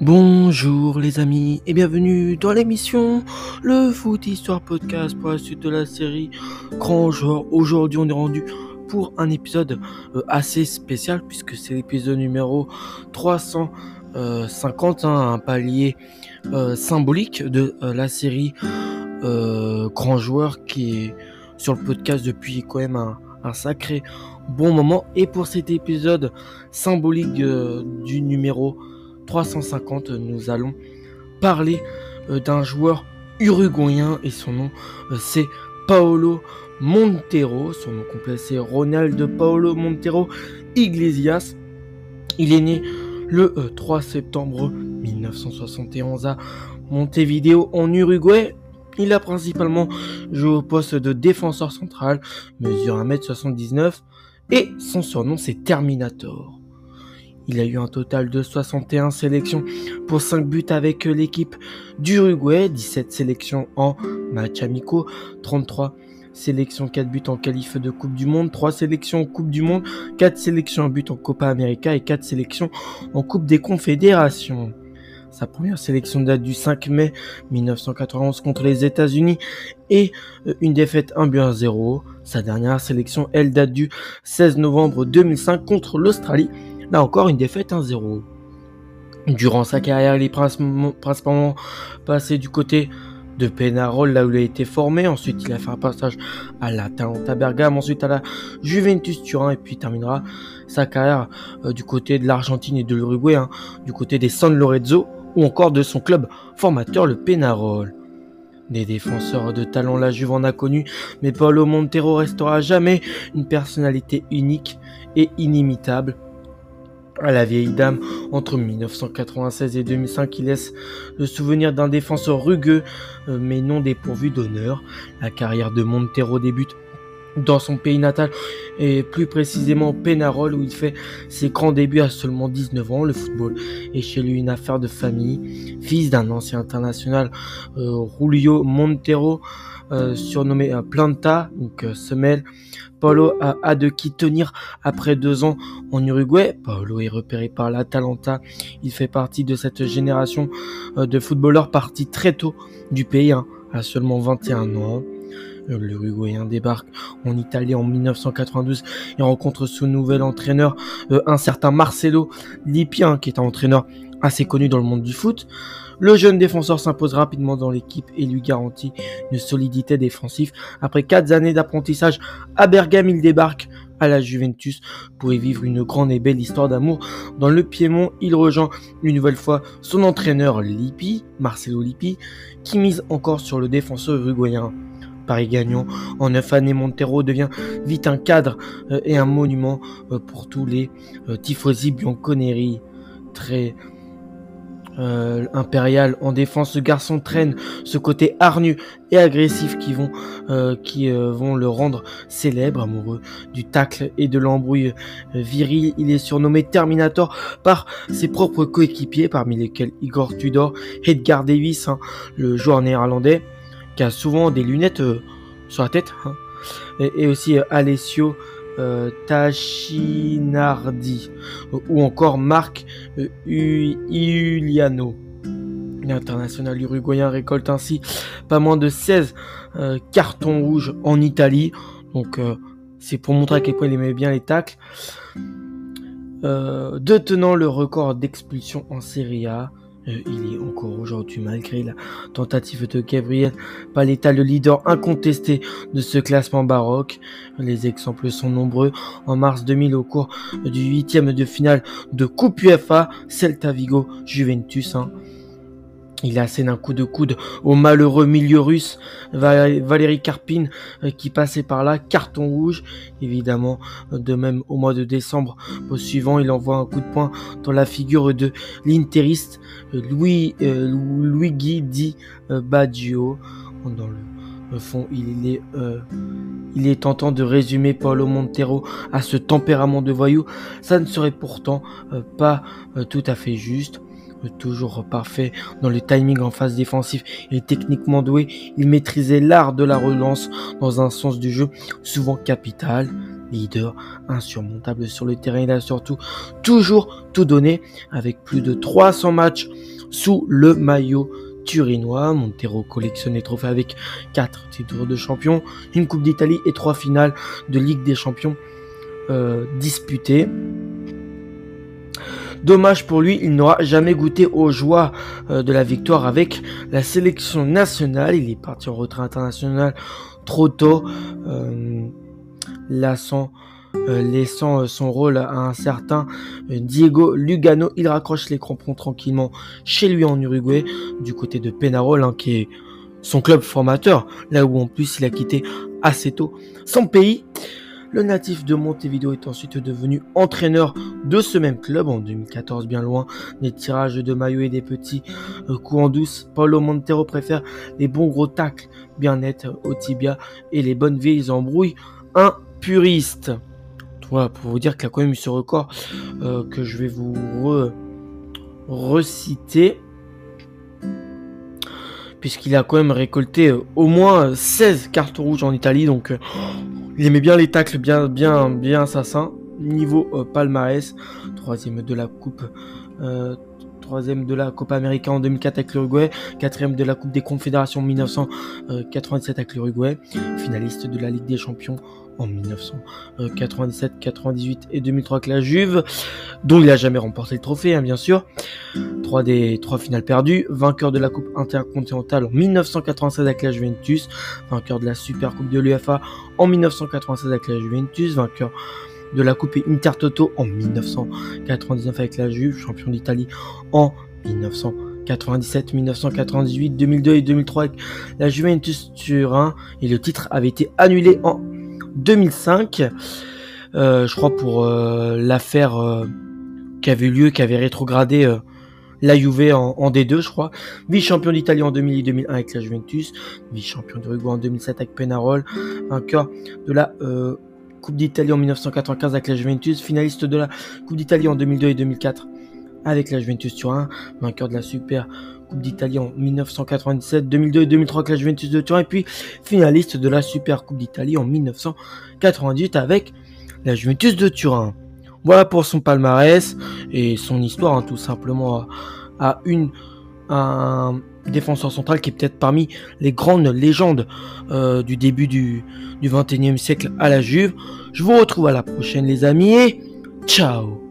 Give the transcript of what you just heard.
Bonjour les amis et bienvenue dans l'émission Le Foot Histoire Podcast pour la suite de la série Grand Joueur. Aujourd'hui on est rendu pour un épisode euh, assez spécial puisque c'est l'épisode numéro 350, hein, un palier euh, symbolique de euh, la série Grand Joueur qui est sur le podcast depuis quand même un, un sacré bon moment. Et pour cet épisode symbolique du numéro 350, nous allons parler euh, d'un joueur uruguayen et son nom euh, c'est Paolo Montero. Son nom complet c'est Ronaldo Paolo Montero Iglesias. Il est né le 3 euh, septembre 1971 à Montevideo en Uruguay. Il a principalement joué au poste de défenseur central, mesure 1m79 et son surnom c'est Terminator. Il a eu un total de 61 sélections pour 5 buts avec l'équipe d'Uruguay, 17 sélections en match amicaux, 33 sélections 4 buts en qualif de Coupe du Monde, 3 sélections en Coupe du Monde, 4 sélections en but en Copa América et 4 sélections en Coupe des Confédérations. Sa première sélection date du 5 mai 1991 contre les États-Unis et euh, une défaite 1 but 0. Sa dernière sélection, elle, date du 16 novembre 2005 contre l'Australie Là encore, une défaite 1-0. Durant sa carrière, il est principalement passé du côté de Penarol, là où il a été formé. Ensuite, il a fait un passage à l'Atalanta Bergame, ensuite à la Juventus Turin, et puis il terminera sa carrière euh, du côté de l'Argentine et de l'Uruguay, hein, du côté des San Lorenzo, ou encore de son club formateur, le Penarol. Des défenseurs de talent, la Juve en a connu, mais Paulo Montero restera jamais une personnalité unique et inimitable à la vieille dame entre 1996 et 2005 il laisse le souvenir d'un défenseur rugueux euh, mais non dépourvu d'honneur. La carrière de Montero débute dans son pays natal et plus précisément Penarol où il fait ses grands débuts à seulement 19 ans. Le football est chez lui une affaire de famille. Fils d'un ancien international, euh, Julio Montero, euh, surnommé Planta, donc semelle, Paulo a, de qui tenir après deux ans en Uruguay. Paulo est repéré par l'Atalanta. Il fait partie de cette génération euh, de footballeurs partis très tôt du pays, hein, à seulement 21 ans. L'Uruguayen débarque en Italie en 1992 et rencontre son nouvel entraîneur, euh, un certain Marcelo Lippi, hein, qui est un entraîneur assez connu dans le monde du foot. Le jeune défenseur s'impose rapidement dans l'équipe et lui garantit une solidité défensive. Après quatre années d'apprentissage à Bergame, il débarque à la Juventus pour y vivre une grande et belle histoire d'amour. Dans le Piémont, il rejoint une nouvelle fois son entraîneur Lippi, Marcelo Lippi, qui mise encore sur le défenseur uruguayen. Paris gagnant, en neuf années, Montero devient vite un cadre euh, et un monument euh, pour tous les euh, tifosi bianconeri. Très impérial en défense, ce garçon traîne ce côté hargnu et agressif qui vont le rendre célèbre, amoureux du tacle et de l'embrouille viril. Il est surnommé Terminator par ses propres coéquipiers, parmi lesquels Igor Tudor, Edgar Davis, hein, le joueur néerlandais, a souvent des lunettes sur la tête, hein, et, aussi Alessio euh, Tachinardi ou encore Marc euh, Iuliano. L'international uruguayen récolte ainsi pas moins de 16 euh, cartons rouges en Italie. Donc c'est pour montrer à quel point il aimait bien les tacles. détenant le record d'expulsion en Serie A. Euh, il est encore aujourd'hui, malgré la tentative de Gabriel Paletta, le leader incontesté de ce classement baroque. Les exemples sont nombreux. En mars 2000, au cours du huitième de finale de Coupe UEFA, Celta Vigo Juventus. Hein, il assène un coup de coude au malheureux milieu russe Valérie Karpin euh, qui passait par là, carton rouge évidemment. De même au mois de décembre au suivant, il envoie un coup de poing dans la figure de l'interiste euh, Louis euh, Luigi Di Baggio. Dans le fond, il est, il est tentant de résumer Paulo Montero à ce tempérament de voyou. Ça ne serait pourtant pas tout à fait juste toujours parfait dans le timing en phase défensive et techniquement doué, il maîtrisait l'art de la relance dans un sens du jeu souvent capital. leader insurmontable sur le terrain. Il a surtout toujours tout donné avec plus de 300 matchs sous le maillot turinois. Montero collectionne les trophées avec 4 titres de champion, une Coupe d'Italie et 3 finales de Ligue des Champions euh, disputées. Dommage pour lui, il n'aura jamais goûté aux joies euh, de la victoire avec la sélection nationale. Il est parti en retrait international trop tôt, euh, laissant, euh, son rôle à un certain Diego Lugano. Il raccroche les crampons tranquillement chez lui en Uruguay, du côté de Penarol, hein, qui est son club formateur, là où en plus il a quitté assez tôt son pays. Le natif de Montevideo est ensuite devenu entraîneur de ce même club en 2014, bien loin des tirages de maillots et des petits euh, coups en douce. Paulo Montero préfère les bons gros tacles bien nets au tibia et les bonnes vieilles embrouilles. Un puriste. Voilà, pour vous dire qu'il a quand même eu ce record euh, que je vais vous reciter puisqu'il a quand même récolté euh, au moins 16 cartes rouges en Italie, donc il aimait bien les tacles bien, bien, bien assassin. Niveau euh, palmarès, troisième de la coupe, euh, troisième de la Copa América en 2004 avec l'Uruguay, quatrième de la Coupe des Confédérations en 1997 avec l'Uruguay, finaliste de la Ligue des Champions en 1997, 98 et 2003 avec la Juve, dont il n'a jamais remporté le trophée, hein, bien sûr. Trois des trois finales perdues, vainqueur de la Coupe intercontinentale en 1996 avec la Juventus, vainqueur de la Super Coupe de l'UFA en 1996 avec la Juventus, vainqueur de la Coupe Intertoto en 1999 avec la Juve, champion d'Italie en 1997, 1998, 2002 et 2003 avec la Juventus Turin et le titre avait été annulé en 2005, euh, je crois pour euh, l'affaire euh, qui avait eu lieu, qui avait rétrogradé la Juve en, D2, je crois. Vice-champion d'Italie en 2000 et 2001 avec la Juventus. Vice-champion d'Uruguay en 2007 avec Penarol. Vainqueur de la Coupe d'Italie en 1995 avec la Juventus. Finaliste de la Coupe d'Italie en 2002 et 2004 avec la Juventus Turin. Vainqueur de la Super Coupe d'Italie en 1997, 2002 et 2003 avec la Juventus de Turin, et puis finaliste de la Super Coupe d'Italie en 1998 avec la Juventus de Turin. Voilà pour son palmarès et son histoire, hein, tout simplement à, une un défenseur central qui est peut-être parmi les grandes légendes euh, du début du, du 21e siècle à la Juve. Je vous retrouve à la prochaine les amis et ciao